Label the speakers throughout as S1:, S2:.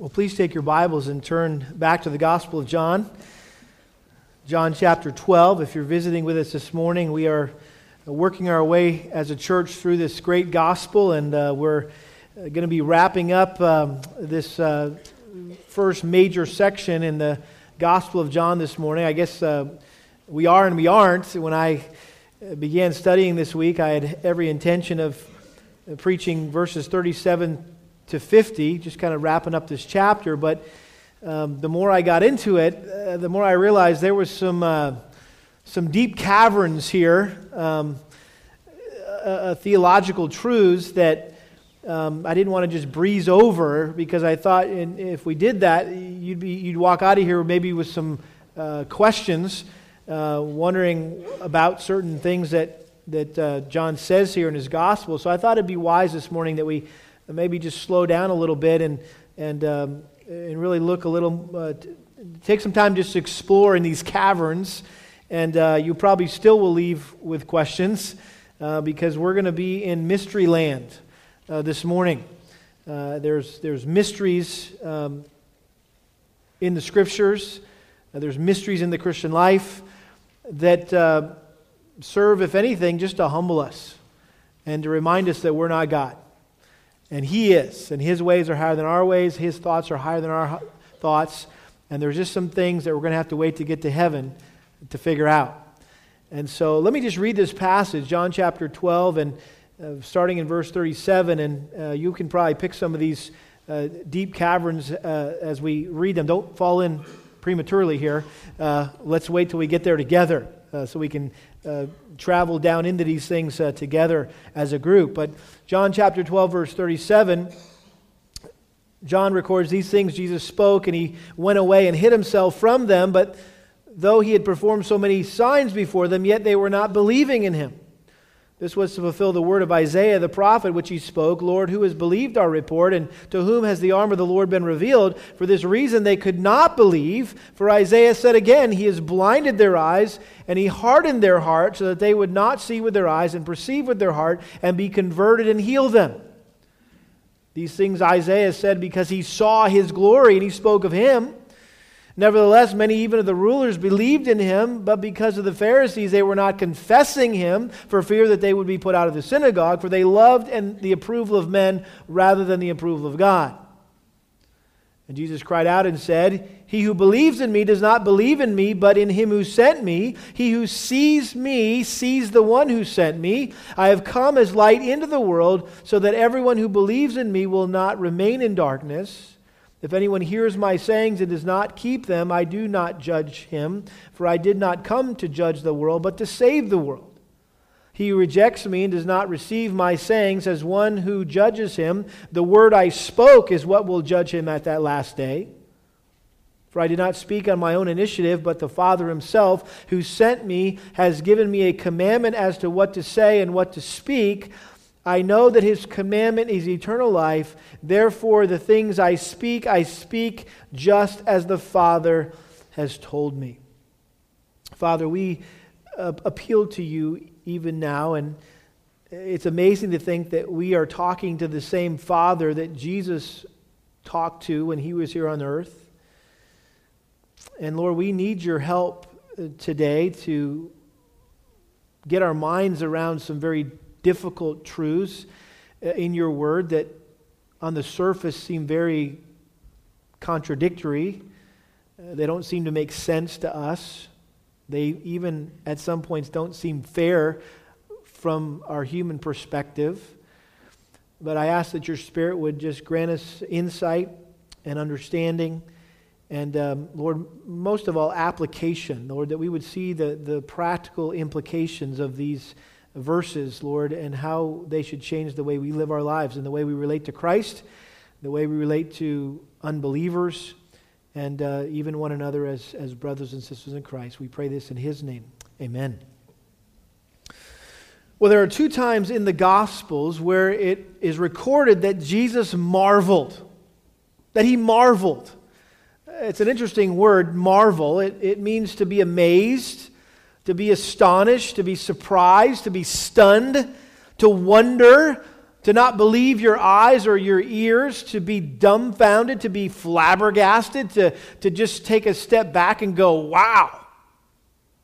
S1: Well, please take your Bibles and turn back to the Gospel of John. John chapter 12. If you're visiting with us this morning, we are working our way as a church through this great gospel, and uh, we're going to be wrapping up um, this uh, first major section in the Gospel of John this morning. I guess uh, we are and we aren't. When I began studying this week, I had every intention of preaching verses 37 to 50, just kind of wrapping up this chapter. But um, the more I got into it, uh, the more I realized there was some, uh, some deep caverns here, um, uh, uh theological truths that um, I didn't want to just breeze over because I thought if we did that, you'd, be, you'd walk out of here maybe with some uh, questions, uh, wondering about certain things that, that John says here in his gospel. So I thought it'd be wise this morning that we maybe just slow down a little bit and, and, um, and really look a little, uh, t- take some time just to explore in these caverns. And uh, you probably still will leave with questions uh, because we're going to be in mystery land uh, this morning. Uh, there's, there's mysteries um, in the scriptures, uh, there's mysteries in the Christian life that serve, if anything, just to humble us and to remind us that we're not God. And He is. And His ways are higher than our ways. His thoughts are higher than our thoughts. And there's just some things that we're going to have to wait to get to heaven to figure out. And so let me just read this passage, John chapter 12, and uh, starting in verse 37. And uh, you can probably pick some of these uh, deep caverns uh, as we read them. Don't fall in prematurely here. Uh, let's wait till we get there together uh, so we can uh, travel down into these things uh, together as a group. But John chapter 12, verse 37, John records these things Jesus spoke, and he went away and hid himself from them. But though he had performed so many signs before them, yet they were not believing in him. This was to fulfill the word of Isaiah the prophet, which he spoke Lord, who has believed our report, and to whom has the arm of the Lord been revealed? For this reason they could not believe. For Isaiah said again, He has blinded their eyes, and He hardened their heart, so that they would not see with their eyes, and perceive with their heart, and be converted and heal them. These things Isaiah said because he saw His glory, and he spoke of Him. Nevertheless, many even of the rulers believed in him, but because of the Pharisees, they were not confessing him for fear that they would be put out of the synagogue, for they loved and the approval of men rather than the approval of God. And Jesus cried out and said, He who believes in me does not believe in me, but in him who sent me. He who sees me sees the one who sent me. I have come as light into the world, so that everyone who believes in me will not remain in darkness. If anyone hears my sayings and does not keep them, I do not judge him, for I did not come to judge the world, but to save the world. He rejects me and does not receive my sayings as one who judges him, the word I spoke is what will judge him at that last day. For I did not speak on my own initiative, but the Father himself, who sent me, has given me a commandment as to what to say and what to speak. I know that his commandment is eternal life. Therefore, the things I speak, I speak just as the Father has told me. Father, we uh, appeal to you even now, and it's amazing to think that we are talking to the same Father that Jesus talked to when he was here on earth. And Lord, we need your help uh, today to get our minds around some very difficult truths uh, in your word that on the surface seem very contradictory. Uh, they don't seem to make sense to us. They even, at some points, don't seem fair from our human perspective. But I ask that your Spirit would just grant us insight and understanding. And um, Lord, most of all, application. Lord, that we would see the, the practical implications of these verses, Lord, and how they should change the way we live our lives and the way we relate to Christ, the way we relate to unbelievers, and uh, even one another as, as brothers and sisters in Christ. We pray this in His name. Amen. Well, there are two times in the Gospels where it is recorded that Jesus marveled, that he marveled. It's an interesting word, marvel. It, it means to be amazed, to be astonished, to be surprised, to be stunned, to wonder, to not believe your eyes or your ears, to be dumbfounded, to be flabbergasted, to, to just take a step back and go, wow,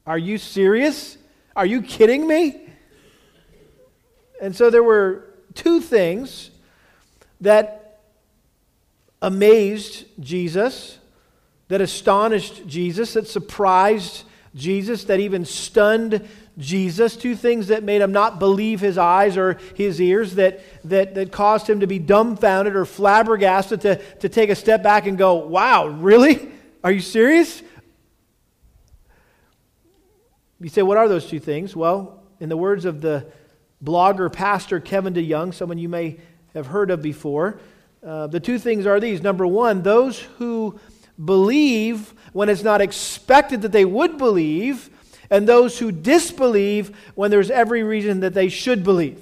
S1: are you serious? Are you kidding me? And so there were two things that amazed Jesus, that astonished Jesus, that surprised Jesus, that even stunned Jesus, two things that made him not believe his eyes or his ears, that, that, that caused him to be dumbfounded or flabbergasted, to, to take a step back and go, Wow, really? Are you serious? You say, What are those two things? Well, in the words of the blogger, pastor Kevin DeYoung, someone you may have heard of before, uh, the two things are these. Number one, those who believe when it's not expected that they would believe and those who disbelieve when there's every reason that they should believe.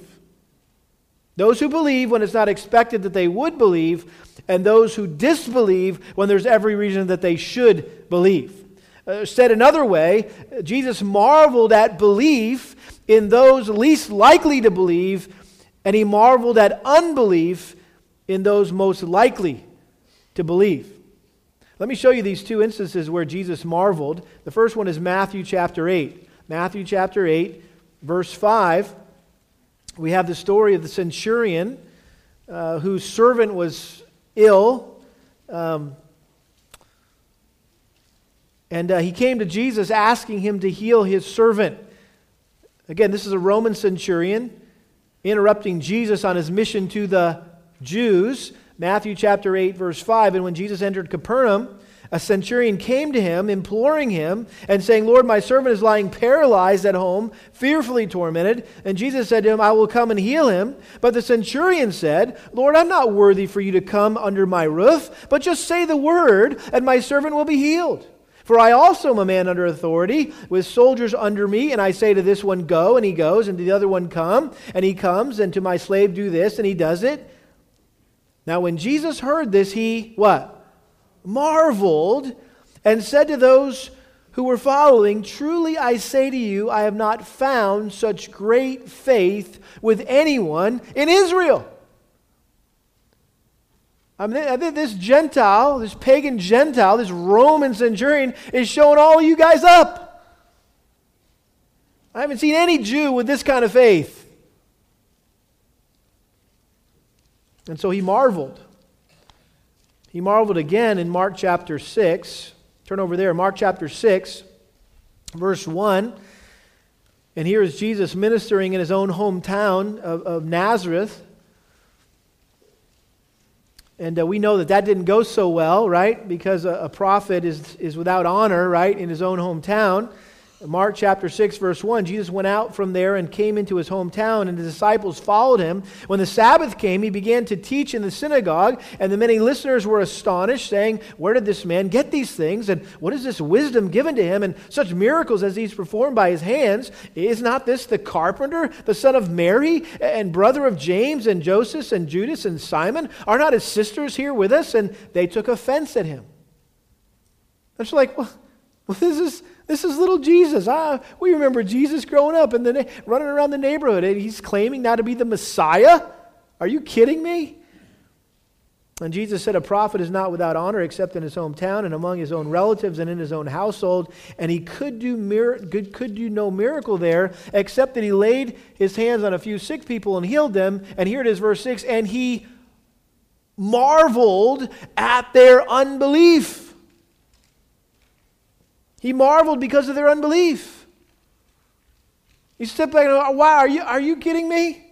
S1: Those who believe when it's not expected that they would believe, and those who disbelieve when there's every reason that they should believe. Uh, said another way, Jesus marveled at belief in those least likely to believe, and he marveled at unbelief in those most likely to believe. Let me show you these two instances where Jesus marveled. The first one is Matthew chapter 8. Matthew chapter 8, verse 5. We have the story of the centurion uh, whose servant was ill. Um, and uh, he came to Jesus asking him to heal his servant. Again, this is a Roman centurion interrupting Jesus on his mission to the Jews. Matthew chapter 8, verse 5. And when Jesus entered Capernaum, a centurion came to him, imploring him, and saying, Lord, my servant is lying paralyzed at home, fearfully tormented. And Jesus said to him, I will come and heal him. But the centurion said, Lord, I'm not worthy for you to come under my roof, but just say the word, and my servant will be healed. For I also am a man under authority, with soldiers under me, and I say to this one, Go, and he goes, and to the other one, Come, and he comes, and to my slave, Do this, and he does it. Now, when Jesus heard this, he what? Marveled and said to those who were following, Truly I say to you, I have not found such great faith with anyone in Israel. I mean, this Gentile, this pagan Gentile, this Roman centurion is showing all you guys up. I haven't seen any Jew with this kind of faith. And so he marveled. He marveled again in Mark chapter 6. Turn over there, Mark chapter 6, verse 1. And here is Jesus ministering in his own hometown of, of Nazareth. And uh, we know that that didn't go so well, right? Because a, a prophet is, is without honor, right, in his own hometown. Mark chapter 6, verse 1, Jesus went out from there and came into his hometown, and the disciples followed him. When the Sabbath came, he began to teach in the synagogue, and the many listeners were astonished, saying, Where did this man get these things? And what is this wisdom given to him? And such miracles as these performed by his hands? Is not this the carpenter, the son of Mary, and brother of James, and Joseph, and Judas, and Simon? Are not his sisters here with us? And they took offense at him. It's like, well, well this is this is little Jesus. Ah, we remember Jesus growing up and then running around the neighborhood, and he's claiming now to be the Messiah. Are you kidding me? And Jesus said, A prophet is not without honor except in his hometown and among his own relatives and in his own household. And he could do, mir- could, could do no miracle there except that he laid his hands on a few sick people and healed them. And here it is, verse 6 And he marveled at their unbelief. He marveled because of their unbelief. He stepped back and went, wow, are you, are you kidding me?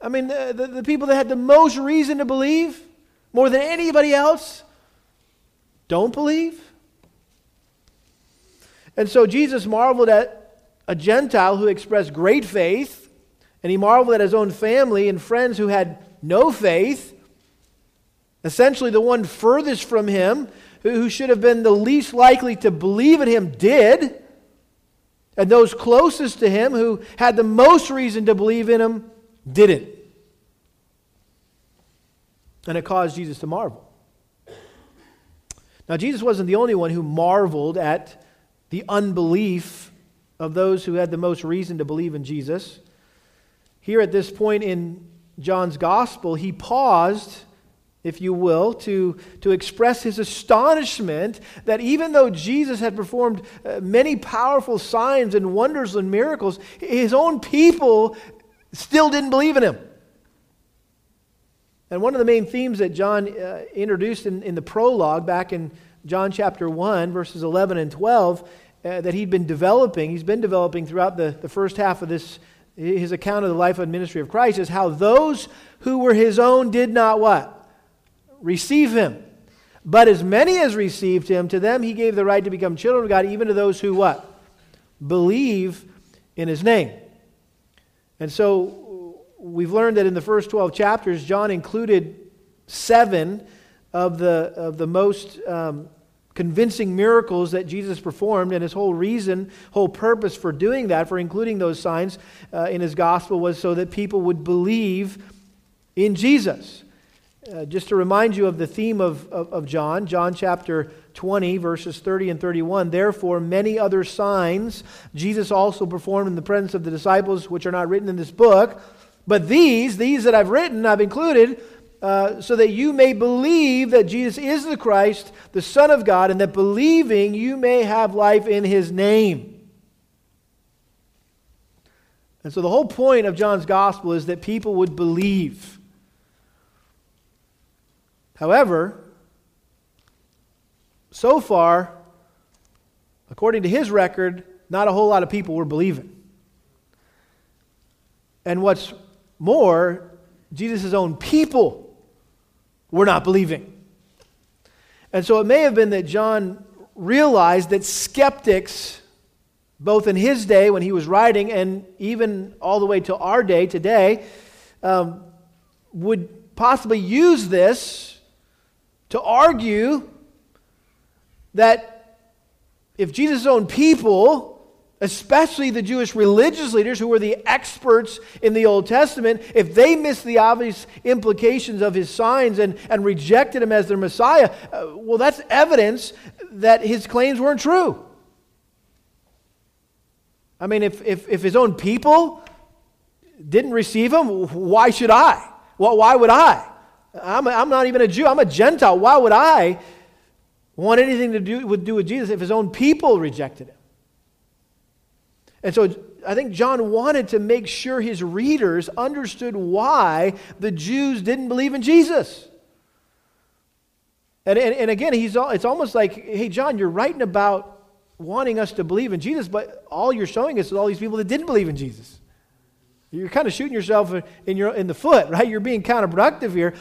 S1: I mean, the, the, the people that had the most reason to believe, more than anybody else, don't believe. And so Jesus marveled at a Gentile who expressed great faith, and he marveled at his own family and friends who had no faith. Essentially, the one furthest from him who should have been the least likely to believe in him did. And those closest to him, who had the most reason to believe in him, didn't. And it caused Jesus to marvel. Now, Jesus wasn't the only one who marveled at the unbelief of those who had the most reason to believe in Jesus. here at this point in John's gospel, he paused, if you will, to, to express his astonishment that even though Jesus had performed uh, many powerful signs and wonders and miracles, his own people still didn't believe in him. And one of the main themes that John uh, introduced in, in the prologue back in John chapter 1, verses 11 and 12, uh, that he'd been developing, he's been developing throughout the, the first half of this, his account of the life and ministry of Christ, is how those who were his own did not what? Receive him. But as many as received him, to them he gave the right to become children of God, even to those who what? Believe in his name. And so we've learned that in the first 12 chapters, John included seven of the, of the most um, convincing miracles that Jesus performed, and his whole reason, whole purpose for doing that, for including those signs uh, in his gospel, was so that people would believe in Jesus. Uh, just to remind you of the theme of, of, of John, John chapter 20, verses 30 and 31. Therefore, many other signs Jesus also performed in the presence of the disciples, which are not written in this book but these, these that I've written, I've included, uh, so that you may believe that Jesus is the Christ, the Son of God, and that believing you may have life in his name. And so the whole point of John's gospel is that people would believe. However, so far, according to his record, not a whole lot of people were believing. And what's more, Jesus' own people were not believing. And so it may have been that John realized that skeptics, both in his day when he was writing and even all the way to our day today, um, would possibly use this to argue that if Jesus' own people especially the Jewish religious leaders who were the experts in the Old Testament, if they missed the obvious implications of his signs and, and rejected him as their Messiah, uh, well, that's evidence that his claims weren't true. I mean, if, if, if his own people didn't receive him, why should I? Well, why would I? I'm, a, I'm not even a Jew, I'm a Gentile. Why would I want anything to do with, do with Jesus if his own people rejected him? And so I think John wanted to make sure his readers understood why the Jews didn't believe in Jesus. And, and, and again, he's all, it's almost like, hey, John, you're writing about wanting us to believe in Jesus, but all you're showing us is all these people that didn't believe in Jesus. You're kind of shooting yourself in, your, in the foot, right? You're being counterproductive here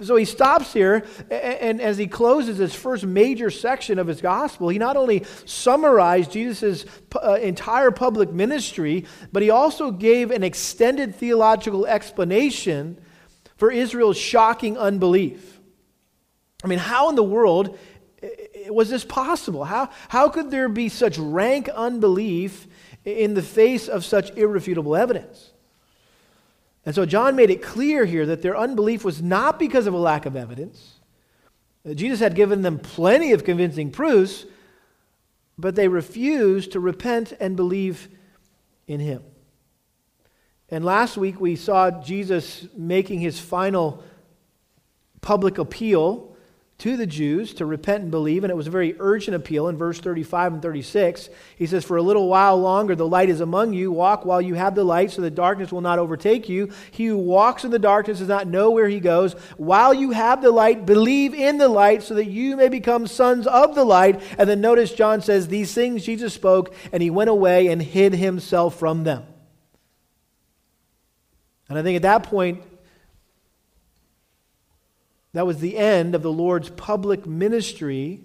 S1: so he stops here, and as he closes his first major section of his gospel, he not only summarized Jesus' uh, entire public ministry, but he also gave an extended theological explanation for Israel's shocking unbelief. I mean, how in the world was this possible? How, how could there be such rank unbelief in the face of such irrefutable evidence? And so John made it clear here that their unbelief was not because of a lack of evidence. Uh, Jesus had given them plenty of convincing proofs, but they refused to repent and believe in him. And last week we saw Jesus making his final public appeal to the Jews to repent and believe, and it was a very urgent appeal in verse 35 and 36. He says, For a little while longer the light is among you. Walk while you have the light, so that darkness will not overtake you. He who walks in the darkness does not know where he goes. While you have the light, believe in the light, so that you may become sons of the light. And then notice John says, These things Jesus spoke, and he went away and hid himself from them. And I think at that point, that was the end of the Lord's public ministry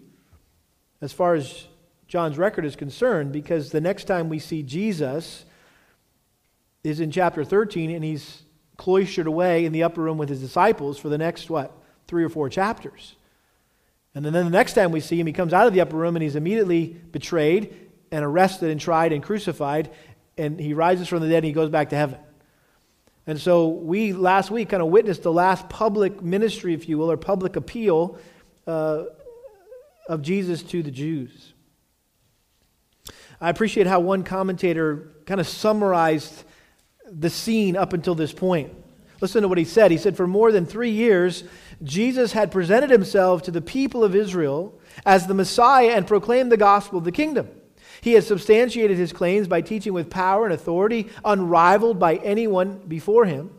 S1: as far as John's record is concerned, because the next time we see Jesus is in chapter 13, and he's cloistered away in the upper room with his disciples for the next, what, three or four chapters. And then, the next time we see him, he comes out of the upper room and he's immediately betrayed and arrested and tried and crucified, and he rises from the dead and he goes back to heaven. And so we last week kind of witnessed the last public ministry, if you will, or public appeal uh, of Jesus to the Jews. I appreciate how one commentator kind of summarized the scene up until this point. Listen to what he said. He said, For more than three years, Jesus had presented himself to the people of Israel as the Messiah and proclaimed the gospel of the kingdom. He had substantiated his claims by teaching with power and authority unrivaled by anyone before him.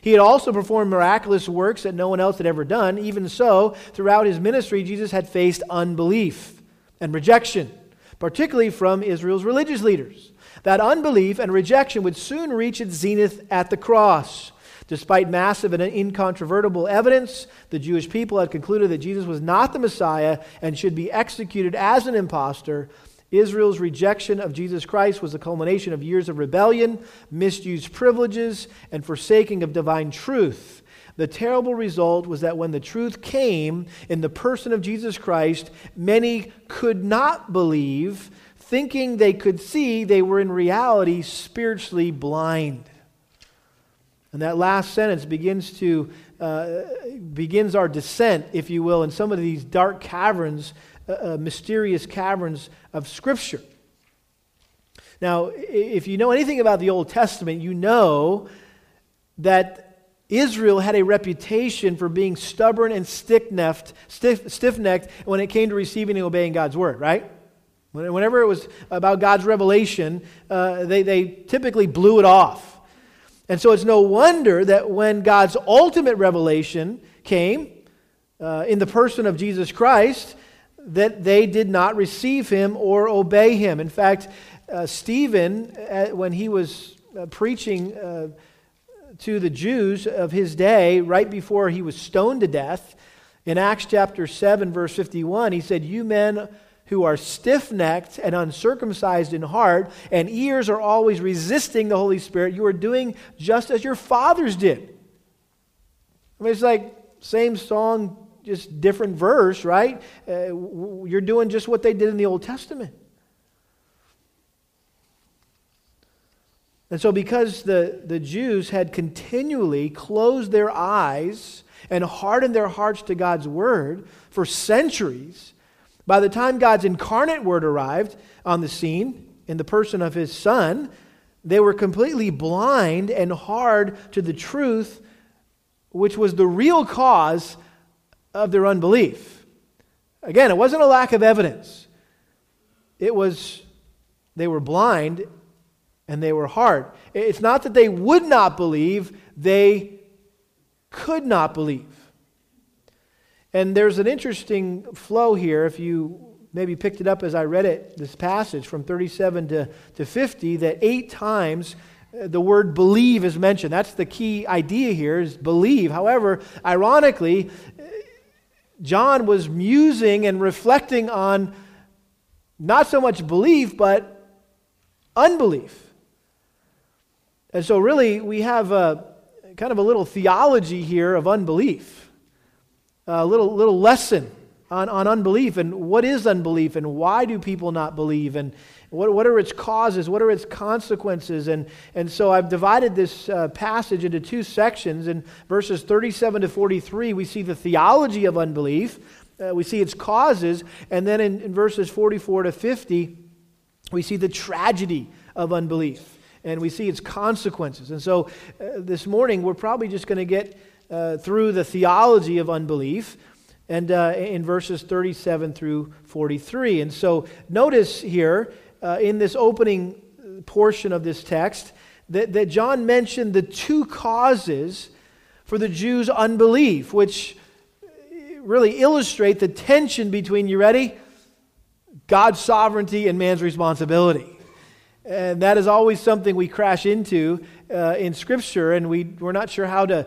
S1: He had also performed miraculous works that no one else had ever done. Even so, throughout his ministry, Jesus had faced unbelief and rejection, particularly from Israel's religious leaders. That unbelief and rejection would soon reach its zenith at the cross. Despite massive and incontrovertible evidence, the Jewish people had concluded that Jesus was not the Messiah and should be executed as an impostor Israel's rejection of Jesus Christ was the culmination of years of rebellion, misused privileges, and forsaking of divine truth. The terrible result was that when the truth came in the person of Jesus Christ, many could not believe, thinking they could see, they were in reality spiritually blind. And that last sentence begins to uh, begins our descent, if you will, in some of these dark caverns uh, uh, mysterious caverns of Scripture. Now, if you know anything about the Old Testament, you know that Israel had a reputation for being stubborn and stiff-necked, stiff-necked when it came to receiving and obeying God's word, right? Whenever it was about God's revelation, uh, they, they typically blew it off. And so it's no wonder that when God's ultimate revelation came uh, in the person of Jesus Christ, that they did not receive him or obey him. In fact, uh, Stephen, uh, when he was uh, preaching uh, to the Jews of his day, right before he was stoned to death, in Acts chapter 7, verse 51, he said, You men who are stiff necked and uncircumcised in heart, and ears are always resisting the Holy Spirit, you are doing just as your fathers did. I mean, it's like same song, just different verse, right? Uh, you're doing just what they did in the Old Testament. And so, because the, the Jews had continually closed their eyes and hardened their hearts to God's word for centuries, by the time God's incarnate word arrived on the scene in the person of his son, they were completely blind and hard to the truth, which was the real cause of their unbelief. Again, it wasn't a lack of evidence, it was they were blind and they were hard. It's not that they would not believe, they could not believe. And there's an interesting flow here, if you maybe picked it up as I read it, this passage from 37 to, to 50, that eight times uh, the word believe is mentioned. That's the key idea here is believe. However, ironically, John was musing and reflecting on not so much belief, but unbelief. And so, really, we have a kind of a little theology here of unbelief, a little, little lesson on, on unbelief and what is unbelief and why do people not believe and, what, what are its causes? What are its consequences? And, and so I've divided this uh, passage into two sections. In verses 37 to 43, we see the theology of unbelief, uh, we see its causes. And then in, in verses 44 to 50, we see the tragedy of unbelief and we see its consequences. And so uh, this morning, we're probably just going to get uh, through the theology of unbelief and uh, in verses 37 through 43. And so notice here uh, in this opening portion of this text that, that John mentioned the two causes for the Jews' unbelief, which really illustrate the tension between, you ready? God's sovereignty and man's responsibility. And that is always something we crash into uh, in Scripture, and we, we're not sure how to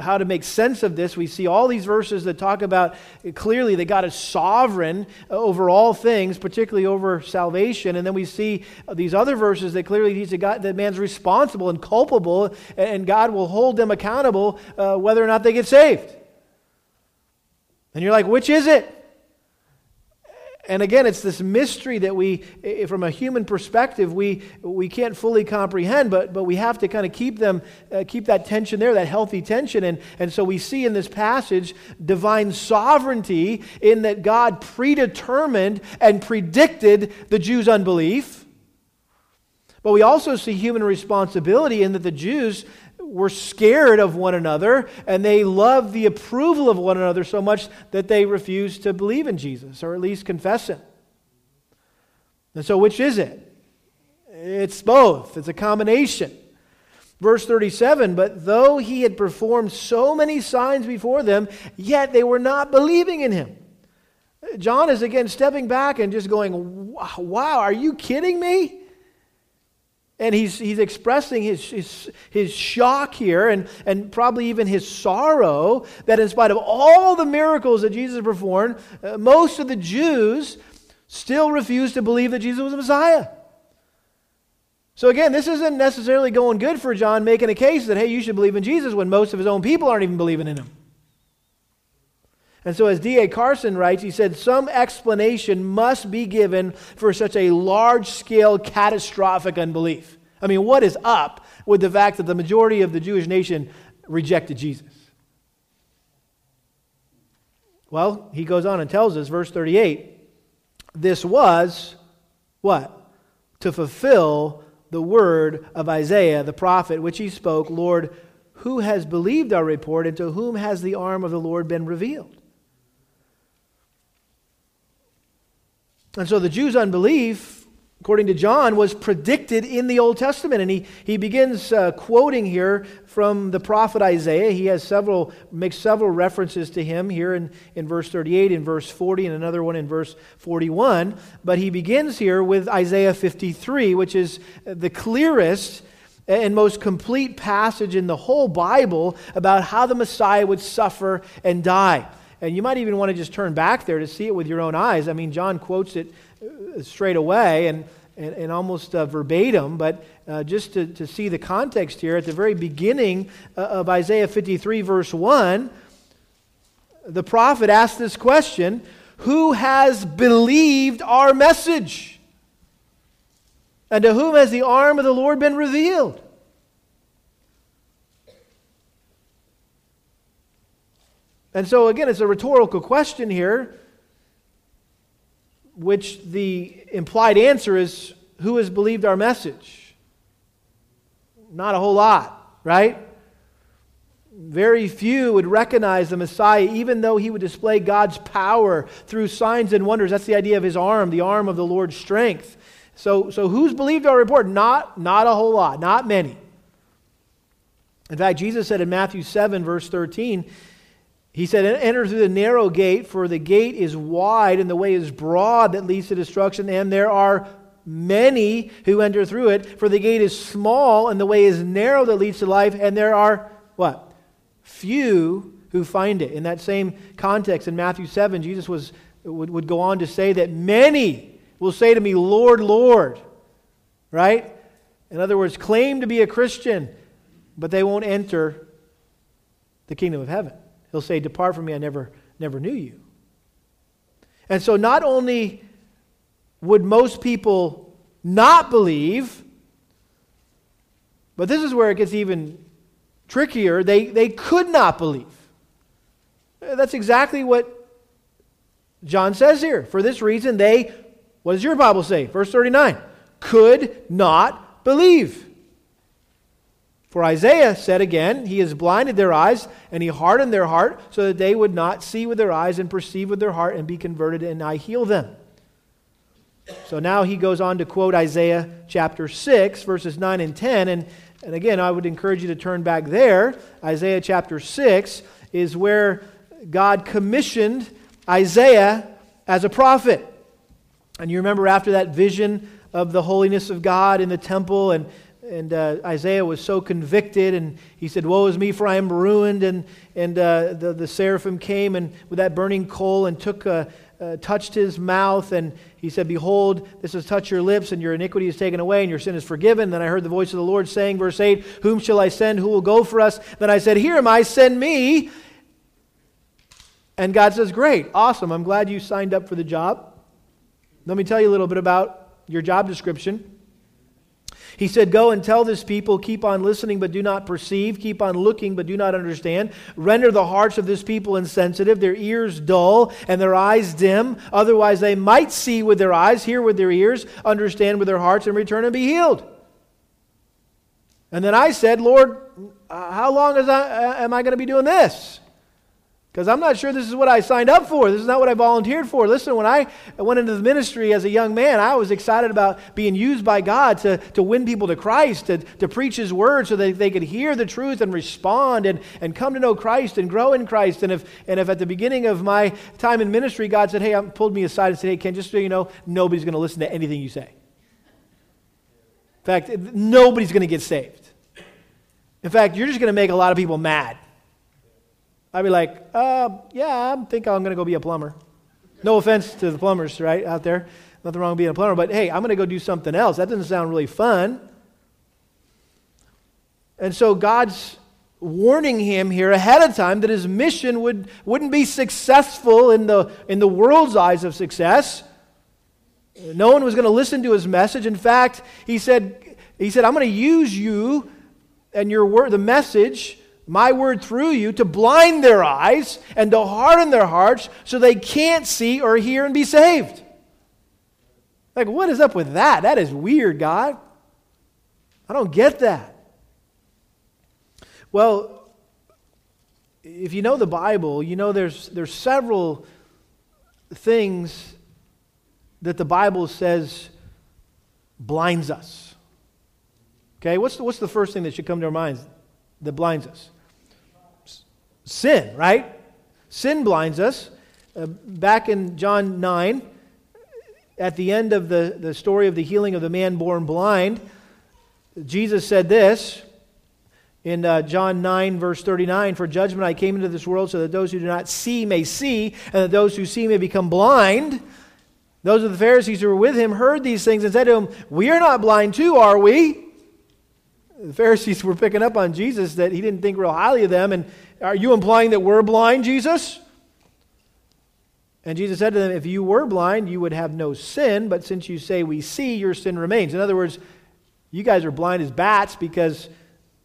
S1: how to make sense of this. We see all these verses that talk about clearly that God is sovereign over all things, particularly over salvation. And then we see these other verses that clearly teach that, God, that man's responsible and culpable, and God will hold them accountable uh, whether or not they get saved. And you're like, which is it? And again, it's this mystery that we, from a human perspective, we, we can't fully comprehend, but, but we have to kind of keep them, uh, keep that tension there, that healthy tension. And, and so we see in this passage divine sovereignty in that God predetermined and predicted the Jews' unbelief. But we also see human responsibility in that the Jews were scared of one another and they loved the approval of one another so much that they refused to believe in Jesus or at least confess him. And so, which is it? It's both, it's a combination. Verse 37 But though he had performed so many signs before them, yet they were not believing in him. John is again stepping back and just going, Wow, are you kidding me? And he's, he's expressing his, his, his shock here and, and probably even his sorrow that, in spite of all the miracles that Jesus performed, uh, most of the Jews still refused to believe that Jesus was the Messiah. So, again, this isn't necessarily going good for John making a case that, hey, you should believe in Jesus when most of his own people aren't even believing in him. And so, as D.A. Carson writes, he said, some explanation must be given for such a large scale catastrophic unbelief. I mean, what is up with the fact that the majority of the Jewish nation rejected Jesus? Well, he goes on and tells us, verse 38, this was what? To fulfill the word of Isaiah the prophet, which he spoke, Lord, who has believed our report, and to whom has the arm of the Lord been revealed? And so the Jews' unbelief, according to John, was predicted in the Old Testament. And he, he begins uh, quoting here from the prophet Isaiah. He has several, makes several references to him here in, in verse 38, in verse 40, and another one in verse 41. But he begins here with Isaiah 53, which is the clearest and most complete passage in the whole Bible about how the Messiah would suffer and die. And you might even want to just turn back there to see it with your own eyes. I mean, John quotes it uh, straight away and, and, and almost uh, verbatim, but uh, just to, to see the context here, at the very beginning uh, of Isaiah 53, verse 1, the prophet asked this question Who has believed our message? And to whom has the arm of the Lord been revealed? And so, again, it's a rhetorical question here, which the implied answer is who has believed our message? Not a whole lot, right? Very few would recognize the Messiah, even though he would display God's power through signs and wonders. That's the idea of his arm, the arm of the Lord's strength. So, so who's believed our report? Not, not a whole lot, not many. In fact, Jesus said in Matthew 7, verse 13, he said, Enter through the narrow gate, for the gate is wide and the way is broad that leads to destruction, and there are many who enter through it. For the gate is small and the way is narrow that leads to life, and there are what? Few who find it. In that same context, in Matthew 7, Jesus was, would, would go on to say that many will say to me, Lord, Lord. Right? In other words, claim to be a Christian, but they won't enter the kingdom of heaven. He'll say, Depart from me, I never, never knew you. And so, not only would most people not believe, but this is where it gets even trickier. They, they could not believe. That's exactly what John says here. For this reason, they, what does your Bible say? Verse 39 could not believe. For Isaiah said again, He has blinded their eyes and He hardened their heart so that they would not see with their eyes and perceive with their heart and be converted, and I heal them. So now he goes on to quote Isaiah chapter 6, verses 9 and 10. And, and again, I would encourage you to turn back there. Isaiah chapter 6 is where God commissioned Isaiah as a prophet. And you remember after that vision of the holiness of God in the temple and and uh, Isaiah was so convicted, and he said, Woe is me, for I am ruined. And, and uh, the, the seraphim came and with that burning coal and took, uh, uh, touched his mouth, and he said, Behold, this has touched your lips, and your iniquity is taken away, and your sin is forgiven. Then I heard the voice of the Lord saying, verse 8, Whom shall I send? Who will go for us? Then I said, Here am I, send me. And God says, Great, awesome. I'm glad you signed up for the job. Let me tell you a little bit about your job description. He said, Go and tell this people, keep on listening but do not perceive, keep on looking but do not understand. Render the hearts of this people insensitive, their ears dull, and their eyes dim. Otherwise, they might see with their eyes, hear with their ears, understand with their hearts, and return and be healed. And then I said, Lord, uh, how long I, uh, am I going to be doing this? Because I'm not sure this is what I signed up for. This is not what I volunteered for. Listen, when I went into the ministry as a young man, I was excited about being used by God to, to win people to Christ, to, to preach His word so that they could hear the truth and respond and, and come to know Christ and grow in Christ. And if, and if at the beginning of my time in ministry, God said, Hey, I pulled me aside and said, Hey, Ken, just so you know, nobody's going to listen to anything you say. In fact, nobody's going to get saved. In fact, you're just going to make a lot of people mad. I'd be like, uh, yeah, I think I'm going to go be a plumber. No offense to the plumbers, right, out there. Nothing wrong with being a plumber, but hey, I'm going to go do something else. That doesn't sound really fun. And so God's warning him here ahead of time that his mission would, wouldn't be successful in the, in the world's eyes of success. No one was going to listen to his message. In fact, he said, he said I'm going to use you and your word, the message, my word through you to blind their eyes and to harden their hearts so they can't see or hear and be saved. Like, what is up with that? That is weird, God. I don't get that. Well, if you know the Bible, you know there's, there's several things that the Bible says blinds us. Okay, what's the, what's the first thing that should come to our minds that blinds us? Sin, right? Sin blinds us. Uh, back in John 9, at the end of the, the story of the healing of the man born blind, Jesus said this in uh, John 9, verse 39 For judgment I came into this world so that those who do not see may see, and that those who see may become blind. Those of the Pharisees who were with him heard these things and said to him, We are not blind too, are we? The Pharisees were picking up on Jesus that he didn't think real highly of them, and are you implying that we're blind, Jesus? And Jesus said to them, If you were blind, you would have no sin, but since you say we see, your sin remains. In other words, you guys are blind as bats because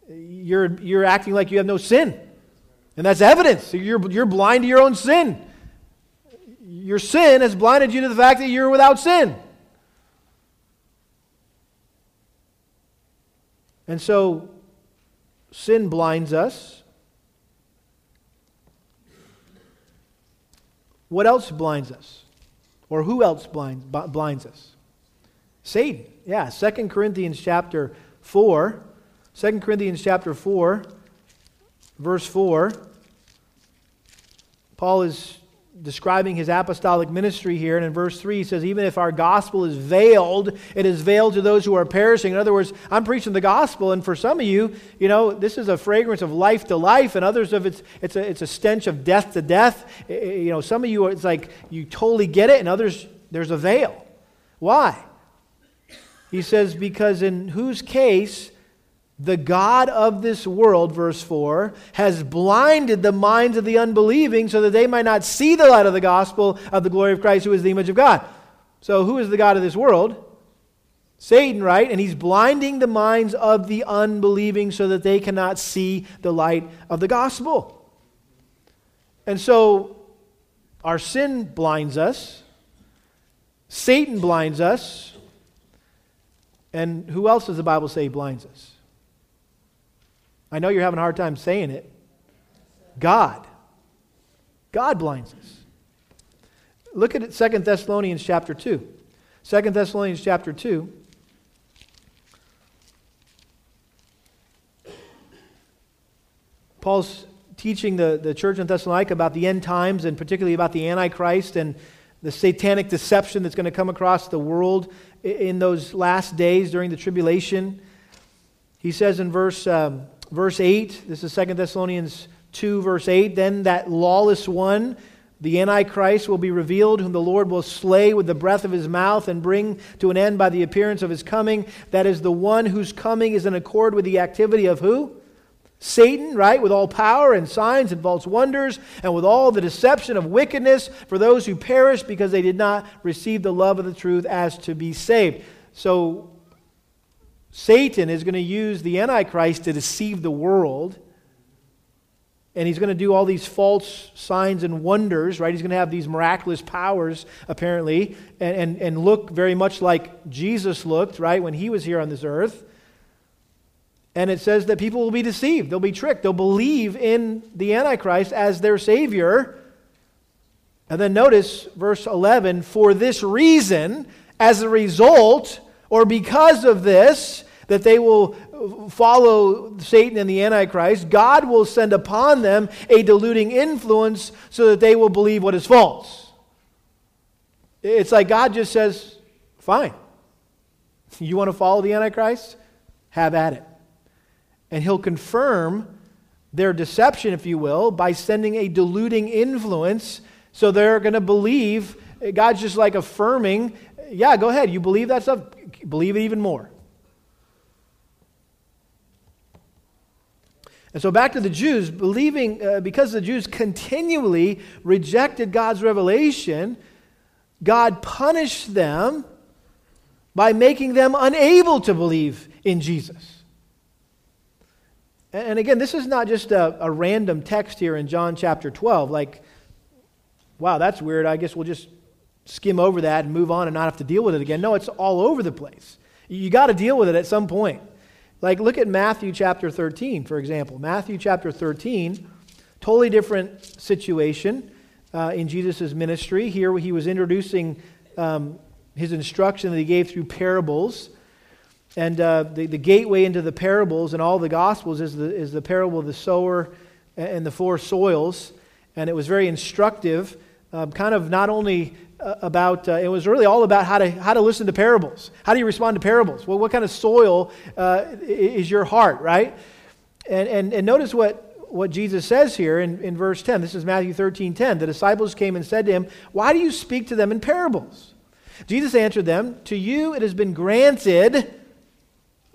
S1: you're, you're acting like you have no sin. And that's evidence. You're, you're blind to your own sin. Your sin has blinded you to the fact that you're without sin. And so, sin blinds us. What else blinds us? Or who else blinds, blinds us? Satan. Yeah, 2 Corinthians chapter 4. 2 Corinthians chapter 4, verse 4. Paul is describing his apostolic ministry here. And in verse 3, he says, Even if our gospel is veiled, it is veiled to those who are perishing. In other words, I'm preaching the gospel, and for some of you, you know, this is a fragrance of life to life, and others of it's, it's, a, it's a stench of death to death. You know, some of you, it's like you totally get it, and others, there's a veil. Why? He says, Because in whose case, the God of this world, verse 4, has blinded the minds of the unbelieving so that they might not see the light of the gospel of the glory of Christ, who is the image of God. So, who is the God of this world? Satan, right? And he's blinding the minds of the unbelieving so that they cannot see the light of the gospel. And so, our sin blinds us, Satan blinds us, and who else does the Bible say blinds us? I know you're having a hard time saying it. God. God blinds us. Look at 2 Thessalonians chapter 2. 2 Thessalonians chapter 2. Paul's teaching the, the church in Thessalonica about the end times and particularly about the Antichrist and the satanic deception that's going to come across the world in those last days during the tribulation. He says in verse um, verse 8, this is 2 Thessalonians 2, verse 8. Then that lawless one, the Antichrist, will be revealed, whom the Lord will slay with the breath of his mouth and bring to an end by the appearance of his coming. That is the one whose coming is in accord with the activity of who? Satan, right, with all power and signs and false wonders, and with all the deception of wickedness for those who perish because they did not receive the love of the truth as to be saved. So, Satan is going to use the Antichrist to deceive the world. And he's going to do all these false signs and wonders, right? He's going to have these miraculous powers, apparently, and, and, and look very much like Jesus looked, right, when he was here on this earth. And it says that people will be deceived, they'll be tricked, they'll believe in the Antichrist as their Savior. And then notice verse 11 for this reason, as a result, or because of this, that they will follow Satan and the Antichrist, God will send upon them a deluding influence so that they will believe what is false. It's like God just says, fine. You want to follow the Antichrist? Have at it. And he'll confirm their deception, if you will, by sending a deluding influence so they're going to believe. God's just like affirming, yeah, go ahead. You believe that stuff? Believe it even more. And so back to the Jews, believing, uh, because the Jews continually rejected God's revelation, God punished them by making them unable to believe in Jesus. And again, this is not just a, a, random text here in John chapter 12, like, wow, that's weird. I guess we'll just skim over that and move on and not have to deal with it again. No, it's all over the place. You got to deal with it at some point. Like, look at Matthew chapter 13, for example. Matthew chapter 13, totally different situation uh, in Jesus' ministry. Here he was introducing um, his instruction that he gave through parables. And uh, the, the gateway into the parables and all the Gospels is the, is the parable of the sower and the four soils. And it was very instructive, uh, kind of not only about, uh, it was really all about how to, how to listen to parables. How do you respond to parables? Well, what kind of soil uh, is your heart, right? And, and, and notice what, what Jesus says here in, in verse 10. This is Matthew 13 10. The disciples came and said to him, Why do you speak to them in parables? Jesus answered them, To you it has been granted,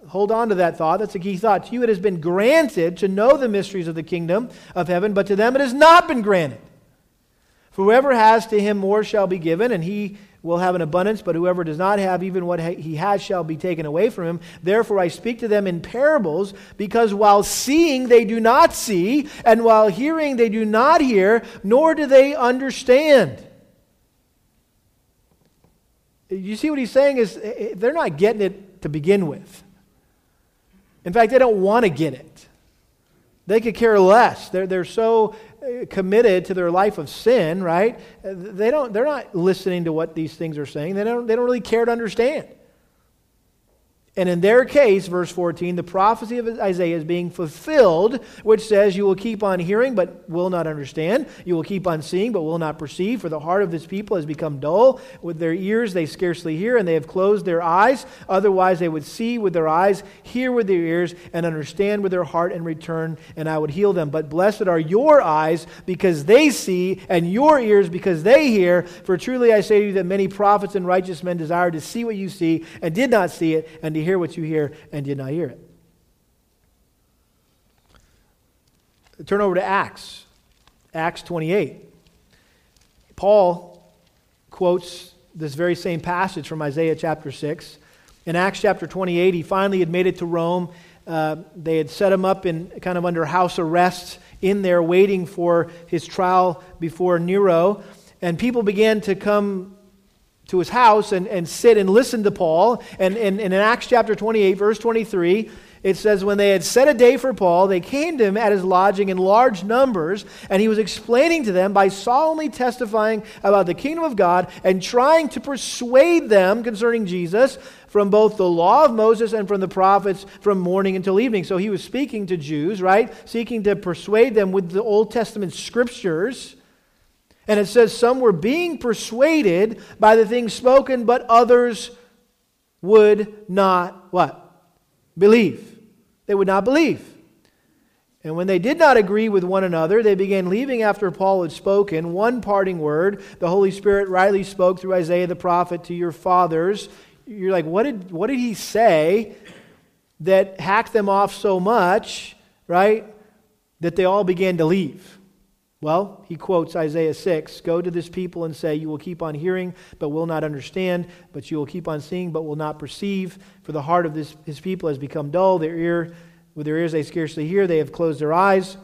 S1: hold on to that thought, that's a key thought. To you it has been granted to know the mysteries of the kingdom of heaven, but to them it has not been granted. For whoever has to him more shall be given, and he will have an abundance, but whoever does not have, even what he has shall be taken away from him. Therefore I speak to them in parables, because while seeing they do not see, and while hearing they do not hear, nor do they understand. You see what he's saying is eh, eh, they're not getting it to begin with. In fact, they don't want to get it. They could care less. They're, they're so committed to their life of sin, right? They don't, they're not listening to what these things are saying. They don't, they don't really care to understand. And in their case, verse 14, the prophecy of Isaiah is being fulfilled, which says, You will keep on hearing, but will not understand. You will keep on seeing, but will not perceive. For the heart of this people has become dull. With their ears they scarcely hear, and they have closed their eyes. Otherwise they would see with their eyes, hear with their ears, and understand with their heart, and return, and I would heal them. But blessed are your eyes, because they see, and your ears, because they hear. For truly I say to you that many prophets and righteous men desired to see what you see, and did not see it, and to hear what you hear and did not hear it. Turn over to Acts, Acts 28. Paul quotes this very same passage from Isaiah chapter 6. In Acts chapter 28, he finally had made it to Rome. Uh, they had set him up in kind of under house arrest in there, waiting for his trial before Nero. And people began to come to his house and, and sit and listen to Paul. And, and, and in Acts chapter 28, verse 23, it says, When they had set a day for Paul, they came to him at his lodging in large numbers, and he was explaining to them by solemnly testifying about the kingdom of God and trying to persuade them concerning Jesus from both the law of Moses and from the prophets from morning until evening. So he was speaking to Jews, right? Seeking to persuade them with the Old Testament scriptures. And it says some were being persuaded by the things spoken, but others would not what? Believe. They would not believe. And when they did not agree with one another, they began leaving after Paul had spoken one parting word. The Holy Spirit rightly spoke through Isaiah the prophet to your fathers. You're like, what did, what did he say that hacked them off so much, right, that they all began to leave? Well, he quotes Isaiah 6 Go to this people and say, You will keep on hearing, but will not understand, but you will keep on seeing, but will not perceive. For the heart of this, his people has become dull. Their ear, with their ears they scarcely hear. They have closed their eyes.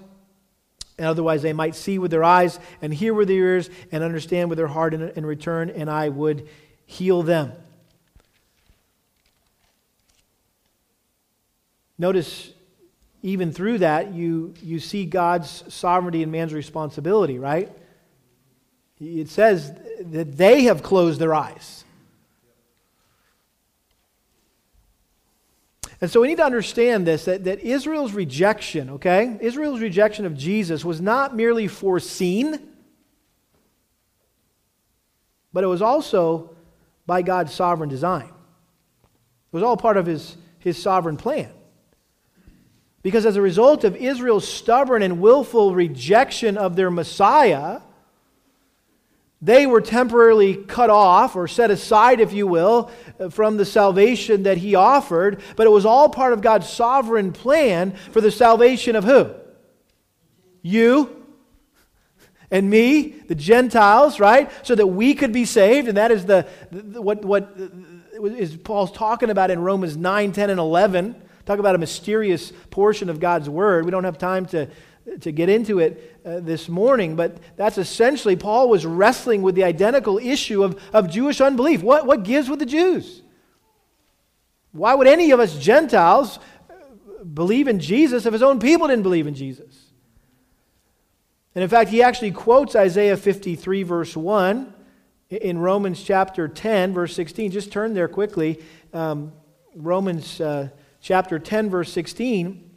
S1: And otherwise they might see with their eyes and hear with their ears and understand with their heart in, in return, and I would heal them. Notice even through that, you, you see God's sovereignty and man's responsibility, right? It says that they have closed their eyes. And so we need to understand this that, that Israel's rejection, okay? Israel's rejection of Jesus was not merely foreseen, but it was also by God's sovereign design. It was all part of his, his sovereign plan. Because as a result of Israel's stubborn and willful rejection of their Messiah, they were temporarily cut off or set aside, if you will, from the salvation that he offered, but it was all part of God's sovereign plan for the salvation of who? You and me, the Gentiles, right? So that we could be saved, and that is the, what what is Paul's talking about in Romans 9, 10, and 11. Talk about a mysterious portion of God's word. We don't have time to to get into it uh, this morning, but that's essentially Paul was wrestling with the identical issue of, of Jewish unbelief. What, what gives with the Jews? Why would any of us Gentiles uh, believe in Jesus if his own people didn't believe in Jesus? And in fact, he actually quotes Isaiah 53, verse 1 in Romans chapter 10, verse 16. Just turn there quickly. Um, Romans uh, chapter 10, verse 16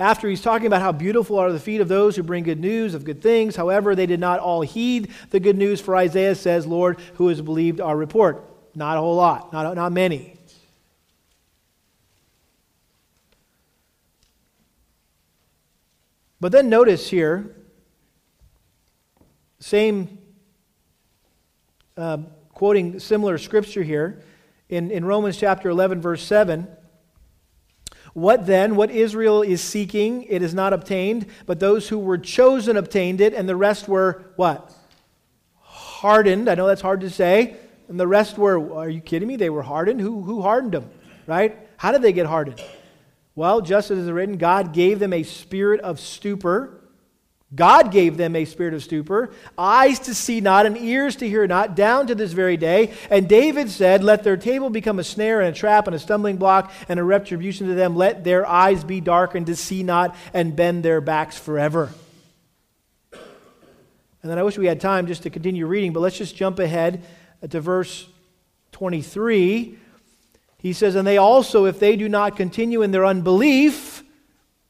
S1: after he's talking about how beautiful are the feet of those who bring good news of good things. However, they did not all heed the good news, for Isaiah says, Lord, who has believed our report? Not a whole lot, not, not many. But then notice here, same, uh, quoting similar scripture here, in, in Romans chapter 11, verse 7. What then? What Israel is seeking, it is not obtained, but those who were chosen obtained it, and the rest were what? Hardened. I know that's hard to say. And the rest were, are you kidding me? They were hardened? Who, who hardened them? Right? How did they get hardened? Well, just as it is written, God gave them a spirit of stupor God gave them a spirit of stupor, eyes to see not, and ears to hear not, down to this very day. And David said, Let their table become a snare and a trap and a stumbling block and a retribution to them. Let their eyes be darkened to see not and bend their backs forever. And then I wish we had time just to continue reading, but let's just jump ahead to verse 23. He says, And they also, if they do not continue in their unbelief,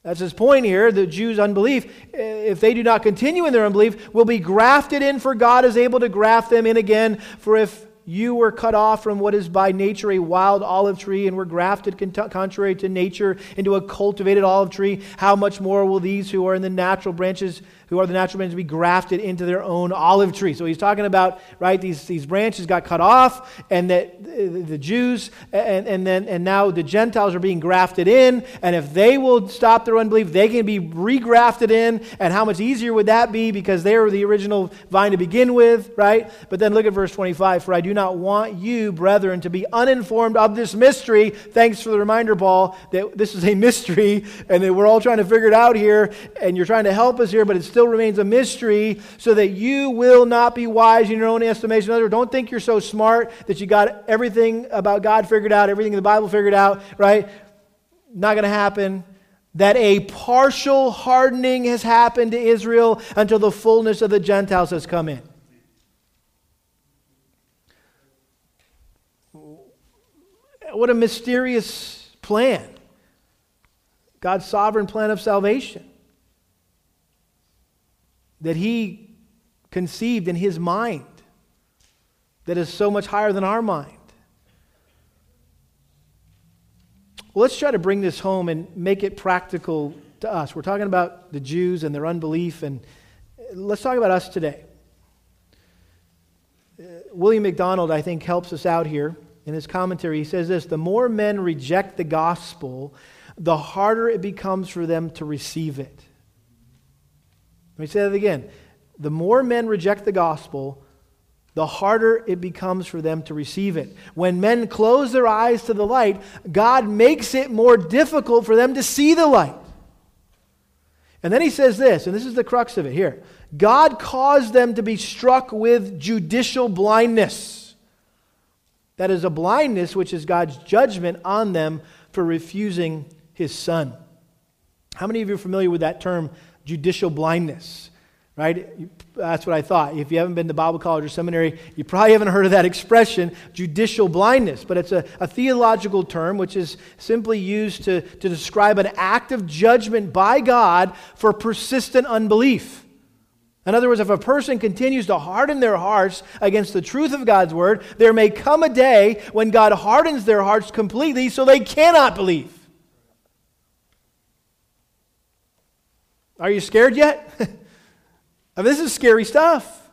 S1: that's his point here. The Jews' unbelief, if they do not continue in their unbelief, will be grafted in, for God is able to graft them in again. For if you were cut off from what is by nature a wild olive tree and were grafted contrary to nature into a cultivated olive tree, how much more will these who are in the natural branches who are the natural branches be grafted into their own olive tree. So he's talking about, right, these, these branches got cut off, and that the Jews and, and then and now the Gentiles are being grafted in, and if they will stop their unbelief, they can be regrafted in. And how much easier would that be because they were the original vine to begin with, right? But then look at verse 25. For I do not want you, brethren, to be uninformed of this mystery. Thanks for the reminder, Paul, that this is a mystery and that we're all trying to figure it out here, and you're trying to help us here, but it's still still remains a mystery, so that you will not be wise in your own estimation. Don't think you're so smart that you got everything about God figured out, everything in the Bible figured out, right? Not going to happen. That a partial hardening has happened to Israel until the fullness of the Gentiles has come in. What a mysterious plan. God's sovereign plan of salvation that he conceived in his mind that is so much higher than our mind. Well, let's try to bring this home and make it practical to us. We're talking about the Jews and their unbelief, and let's talk about us today. Uh, William MacDonald, I think, helps us out here in his commentary. He says this The more men reject the gospel, the harder it becomes for them to receive it. Let me say that again. The more men reject the gospel, the harder it becomes for them to receive it. When men close their eyes to the light, God makes it more difficult for them to see the light. And then he says this, and this is the crux of it here God caused them to be struck with judicial blindness. That is a blindness which is God's judgment on them for refusing his son. How many of you are familiar with that term, judicial blindness? Right? That's what I thought. If you haven't been to Bible college or seminary, you probably haven't heard of that expression, judicial blindness. But it's a, a theological term which is simply used to, to describe an act of judgment by God for persistent unbelief. In other words, if a person continues to harden their hearts against the truth of God's word, there may come a day when God hardens their hearts completely so they cannot believe. Are you scared yet? I mean, this is scary stuff.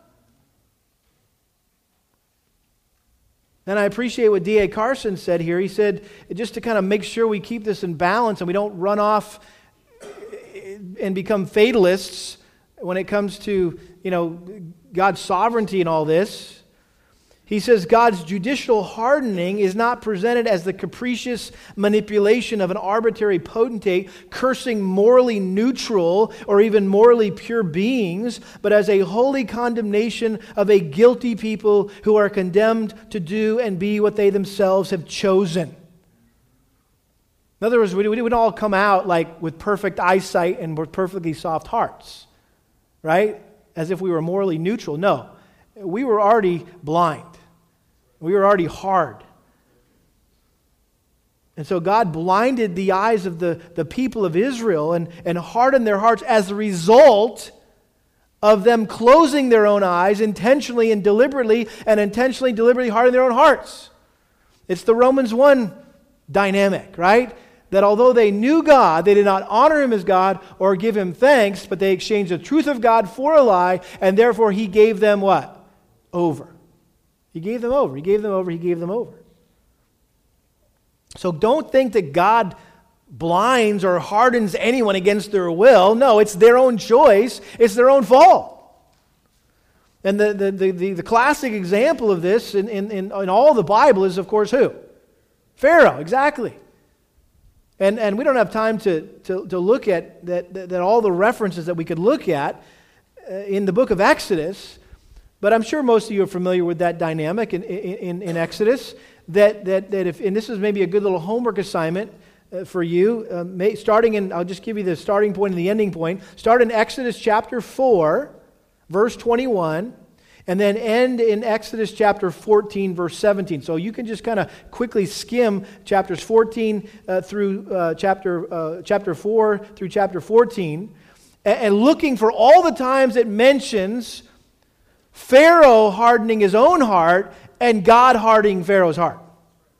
S1: And I appreciate what D.A. Carson said here. He said, just to kind of make sure we keep this in balance and we don't run off and become fatalists when it comes to, you know, God's sovereignty and all this. He says God's judicial hardening is not presented as the capricious manipulation of an arbitrary potentate cursing morally neutral or even morally pure beings, but as a holy condemnation of a guilty people who are condemned to do and be what they themselves have chosen. In other words, we, we don't all come out like with perfect eyesight and with perfectly soft hearts, right? As if we were morally neutral. No, we were already blind. We were already hard. And so God blinded the eyes of the, the people of Israel and, and hardened their hearts as a result of them closing their own eyes intentionally and deliberately, and intentionally, deliberately hardening their own hearts. It's the Romans 1 dynamic, right? That although they knew God, they did not honor him as God or give him thanks, but they exchanged the truth of God for a lie, and therefore he gave them what? Over. He gave them over. He gave them over. He gave them over. So don't think that God blinds or hardens anyone against their will. No, it's their own choice, it's their own fault. And the, the, the, the, the classic example of this in, in, in, in all the Bible is, of course, who? Pharaoh, exactly. And, and we don't have time to, to, to look at that, that, that all the references that we could look at uh, in the book of Exodus. But I'm sure most of you are familiar with that dynamic in, in, in Exodus. That, that, that if, and this is maybe a good little homework assignment uh, for you, uh, may, starting in, I'll just give you the starting point and the ending point. Start in Exodus chapter 4, verse 21, and then end in Exodus chapter 14, verse 17. So you can just kind of quickly skim chapters 14 uh, through uh, chapter, uh, chapter 4 through chapter 14, and, and looking for all the times it mentions Pharaoh hardening his own heart and God hardening Pharaoh's heart.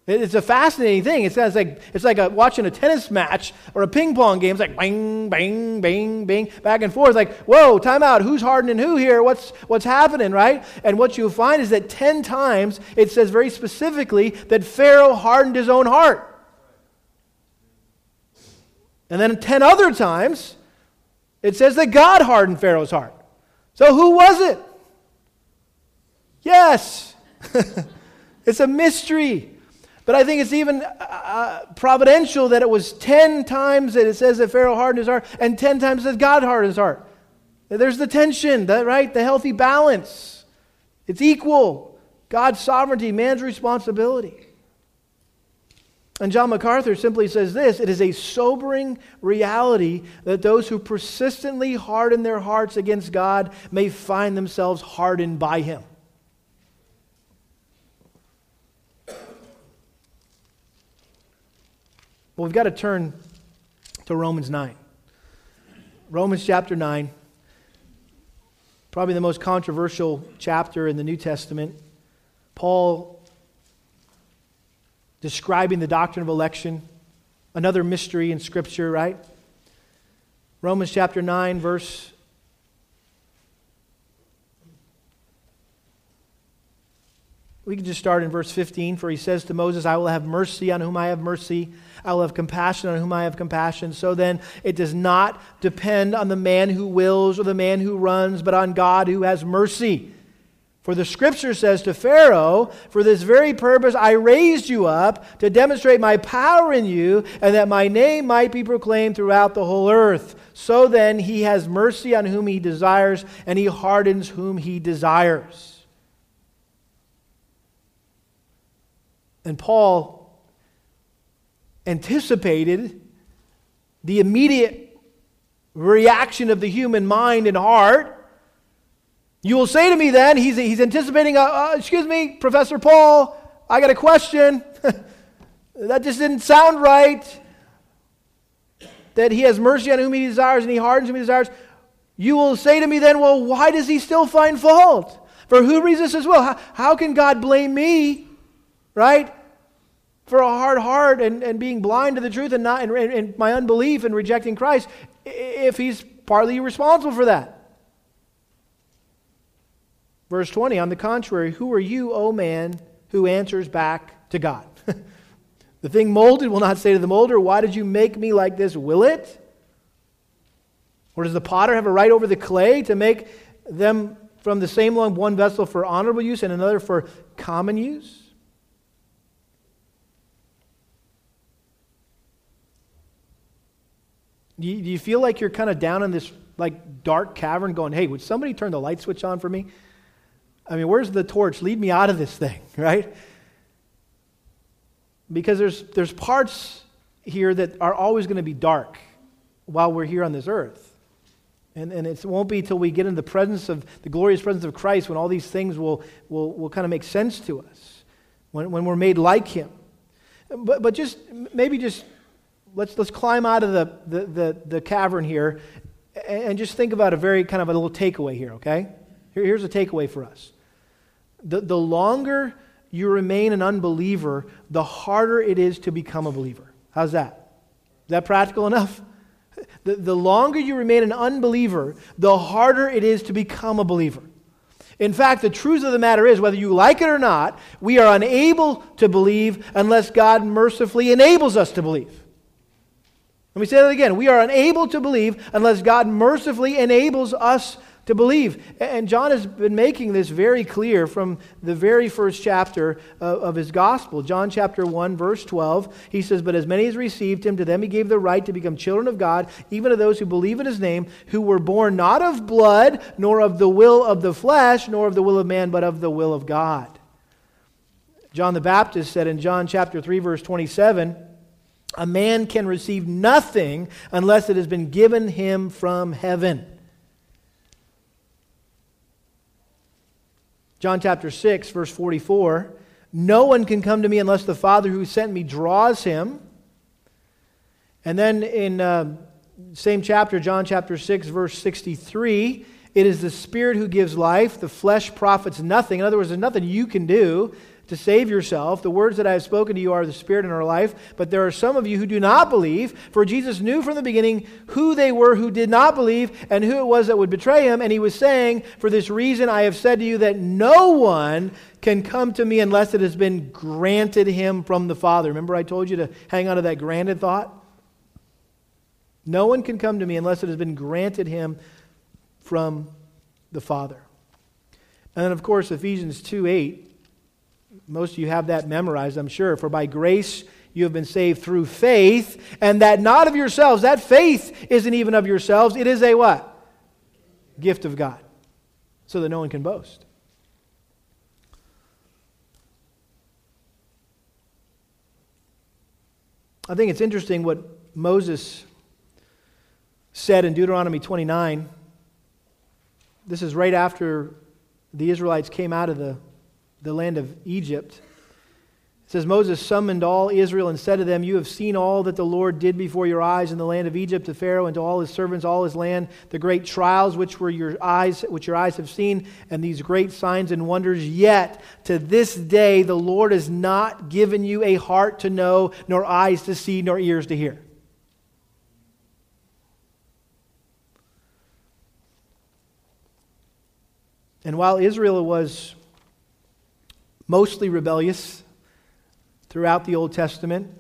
S1: It's a fascinating thing. It's, like, it's like a, watching a tennis match or a ping pong game. It's like bang, bang, bang, bang, back and forth. Like, whoa, time out. Who's hardening who here? What's, what's happening, right? And what you'll find is that 10 times it says very specifically that Pharaoh hardened his own heart. And then 10 other times it says that God hardened Pharaoh's heart. So who was it? Yes. it's a mystery. But I think it's even uh, uh, providential that it was 10 times that it says that Pharaoh hardened his heart, and 10 times that God hardened his heart. There's the tension, that, right? The healthy balance. It's equal. God's sovereignty, man's responsibility. And John MacArthur simply says this it is a sobering reality that those who persistently harden their hearts against God may find themselves hardened by Him. Well, we've got to turn to Romans 9. Romans chapter 9, probably the most controversial chapter in the New Testament. Paul describing the doctrine of election, another mystery in Scripture, right? Romans chapter 9, verse We can just start in verse 15, for he says to Moses, I will have mercy on whom I have mercy. I will have compassion on whom I have compassion. So then, it does not depend on the man who wills or the man who runs, but on God who has mercy. For the scripture says to Pharaoh, For this very purpose I raised you up to demonstrate my power in you, and that my name might be proclaimed throughout the whole earth. So then, he has mercy on whom he desires, and he hardens whom he desires. And Paul anticipated the immediate reaction of the human mind and heart. You will say to me then, he's, he's anticipating, a, uh, excuse me, Professor Paul, I got a question. that just didn't sound right. That he has mercy on whom he desires and he hardens whom he desires. You will say to me then, well, why does he still find fault? For who resists his will? How, how can God blame me, right? For a hard heart and, and being blind to the truth and, not, and, and my unbelief and rejecting Christ if he's partly responsible for that. Verse 20, on the contrary, who are you, O man, who answers back to God? the thing molded will not say to the molder, Why did you make me like this? Will it? Or does the potter have a right over the clay to make them from the same lump one vessel for honorable use and another for common use? Do you, do you feel like you're kind of down in this like dark cavern going, hey, would somebody turn the light switch on for me? I mean, where's the torch? Lead me out of this thing, right? Because there's, there's parts here that are always going to be dark while we're here on this earth. And, and it won't be until we get in the presence of the glorious presence of Christ when all these things will, will, will kind of make sense to us, when, when we're made like Him. But, but just maybe just let's, let's climb out of the, the, the, the cavern here and, just think about a very kind of a little takeaway here, okay? Here, here's a takeaway for us. The, the longer you remain an unbeliever, the harder it is to become a believer. How's that? Is that practical enough? The, the longer you remain an unbeliever, the harder it is to become a believer. In fact, the truth of the matter is, whether you like it or not, we are unable to believe unless God mercifully enables us to believe. Let me say that again. We are unable to believe unless God mercifully enables us to believe. And John has been making this very clear from the very first chapter of, his gospel. John chapter 1, verse 12, he says, But as many as received him, to them he gave the right to become children of God, even to those who believe in his name, who were born not of blood, nor of the will of the flesh, nor of the will of man, but of the will of God. John the Baptist said in John chapter 3, verse 27, a man can receive nothing unless it has been given him from heaven. John chapter 6, verse 44 No one can come to me unless the Father who sent me draws him. And then in uh, same chapter, John chapter 6, verse 63, it is the Spirit who gives life. The flesh profits nothing. In other words, there's nothing you can do to save yourself. The words that I have spoken to you are the Spirit in our life. But there are some of you who do not believe, for Jesus knew from the beginning who they were who did not believe and who it was that would betray him. And he was saying, For this reason I have said to you that no one can come to me unless it has been granted him from the Father. Remember, I told you to hang on to that granted thought? No one can come to me unless it has been granted him from the Father. And then, of course, Ephesians 2 8 most of you have that memorized, I'm sure. For by grace you have been saved through faith, and that not of yourselves. That faith isn't even of yourselves. It is a what? Gift of God. So that no one can boast. I think it's interesting what Moses said in Deuteronomy 29. This is right after the Israelites came out of the the land of Egypt. It says, Moses summoned all Israel and said to them, You have seen all that the Lord did before your eyes in the land of Egypt to Pharaoh and to all his servants, all his land, the great trials which were your eyes, which your eyes have seen, and these great signs and wonders. Yet to this day the Lord has not given you a heart to know, nor eyes to see, nor ears to hear. And while Israel was mostly rebellious throughout the Old Testament.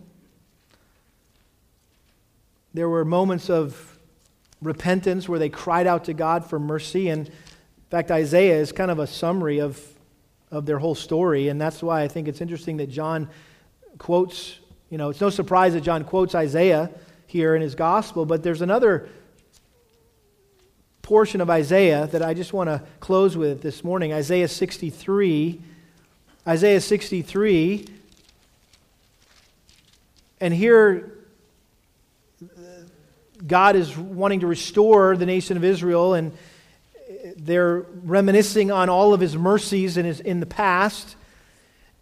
S1: There were moments of repentance where they cried out to God for mercy. And in fact, Isaiah is kind of a summary of, of their whole story. And that's why I think it's interesting that John quotes, you know, it's no surprise that John quotes Isaiah here in his gospel, but there's another portion of Isaiah that I just want to close with this morning Isaiah 63 Isaiah 63. And here, God is wanting to restore the nation of Israel, and they're reminiscing on all of his mercies in, his, in the past.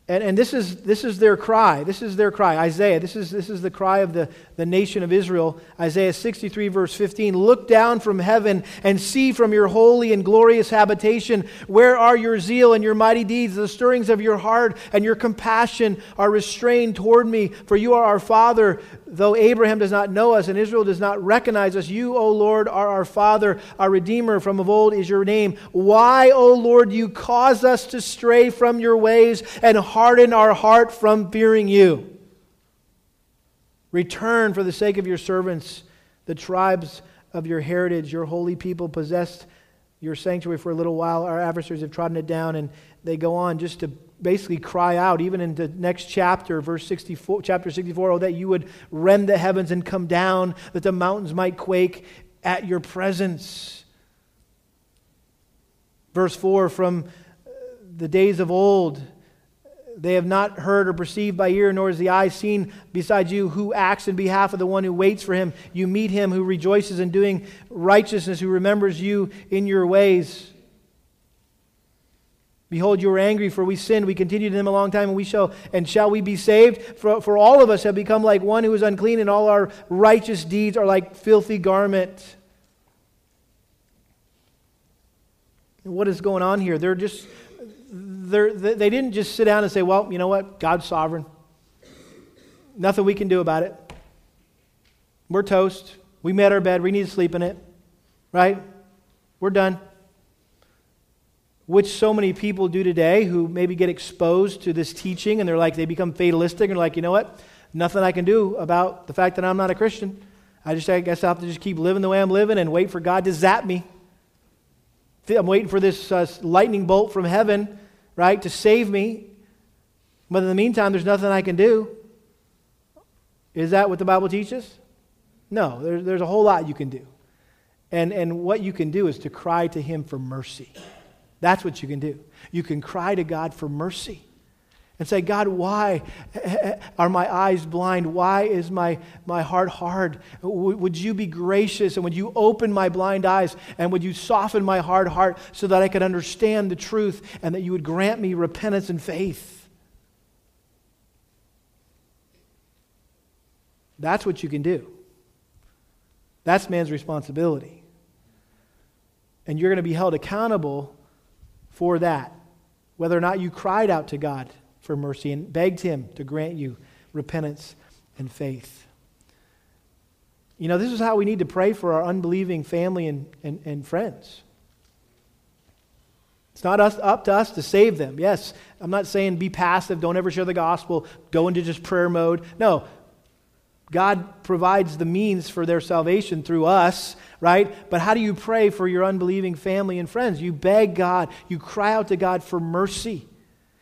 S1: And, and this, is, this is their cry. This is their cry. Isaiah, this is, this is the cry of the, the nation of Israel. Isaiah 63, verse 15. Look down from heaven and see from your holy and glorious habitation. Where are your zeal and your mighty deeds? The stirrings of your heart and your compassion are restrained toward me. For you are our Father. Though Abraham does not know us and Israel does not recognize us, you, O Lord, are our Father, our Redeemer. From of old is your name. Why, O Lord, you cause us to stray from your ways and harden our heart from fearing you. Return for the sake of your servants, the tribes of your heritage, your holy people possessed your sanctuary for a little while. Our adversaries have trodden it down, and they go on just to basically cry out, even in the next chapter, verse 64, chapter 64, oh, that you would rend the heavens and come down, that the mountains might quake at your presence. Verse 4 from the days of old, they have not heard or perceived by ear, nor has the eye seen beside you who acts in behalf of the one who waits for him. You meet him who rejoices in doing righteousness, who remembers you in your ways. Behold, you are angry, for we sinned. We continued in them a long time, and we shall and shall we be saved? For, for all of us have become like one who is unclean, and all our righteous deeds are like filthy garment. What is going on here? They're just they didn't just sit down and say, well, you know what? God's sovereign. Nothing we can do about it. We're toast. We made our bed. We need to sleep in it. Right? We're done. Which so many people do today who maybe get exposed to this teaching and they're like, they become fatalistic and like, you know what? Nothing I can do about the fact that I'm not a Christian. I just, I guess I have to just keep living the way I'm living and wait for God to zap me. I'm waiting for this uh, lightning bolt from heaven right, to save me. But in the meantime, there's nothing I can do. Is that what the Bible teaches? No, there's, there's a whole lot you can do. And, and what you can do is to cry to Him for mercy. That's what you can do. You can cry to God for mercy and say, God, why are my eyes blind? Why is my, my heart hard? would you be gracious and would you open my blind eyes and would you soften my hard heart so that I could understand the truth and that you would grant me repentance and faith? That's what you can do. That's man's responsibility. And you're going to be held accountable for that, whether or not you cried out to God for mercy and begged him to grant you repentance and faith. You know, this is how we need to pray for our unbelieving family and, and, and friends. It's not us, up to us to save them. Yes, I'm not saying be passive, don't ever share the gospel, go into just prayer mode. No, God provides the means for their salvation through us, right? But how do you pray for your unbelieving family and friends? You beg God, you cry out to God for mercy.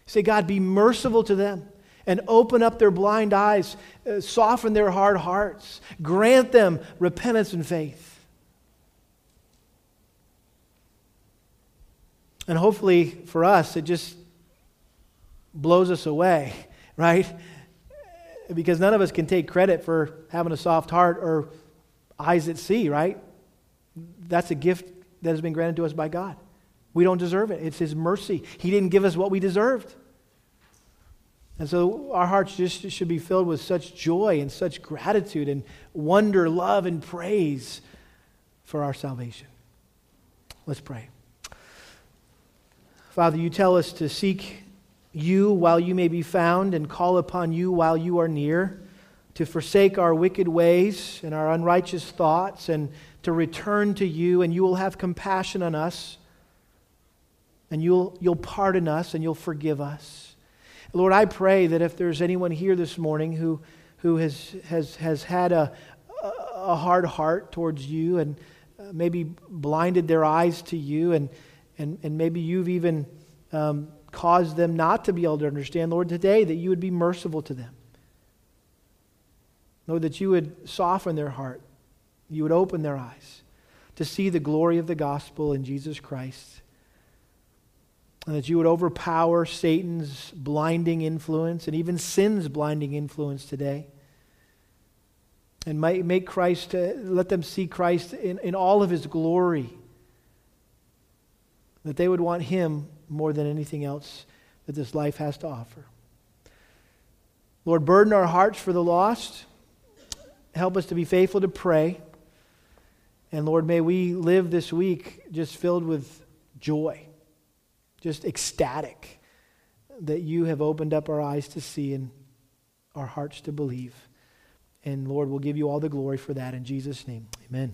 S1: Say, God, be merciful to them and open up their blind eyes, uh, soften their hard hearts, grant them repentance and faith. And hopefully for us, it just blows us away, right? Because none of us can take credit for having a soft heart or eyes that see, right? That's a gift that has been granted to us by God. We don't deserve it. It's His mercy. He didn't give us what we deserved. And so our hearts just should be filled with such joy and such gratitude and wonder, love, and praise for our salvation. Let's pray. Father, you tell us to seek you while you may be found and call upon you while you are near, to forsake our wicked ways and our unrighteous thoughts, and to return to you, and you will have compassion on us and you'll, you'll pardon us and you'll forgive us. Lord, I pray that if there's anyone here this morning who, who has, has, has had a, a hard heart towards you and uh, maybe blinded their eyes to you, and, and, and maybe you've even um, caused them not to be able to understand, Lord, today that you would be merciful to them. Lord, that you would soften their heart, you would open their eyes to see the glory of the gospel in Jesus Christ and that you would overpower Satan's blinding influence and even sin's blinding influence today. and might make Christ, uh, let them see Christ in, in all of his glory. That they would want him more than anything else that this life has to offer. Lord, burden our hearts for the lost. Help us to be faithful to pray. And Lord, may we live this week just filled with joy, just ecstatic that you have opened up our eyes to see and our hearts to believe. And Lord, we'll give you all the glory for that in Jesus' name. Amen.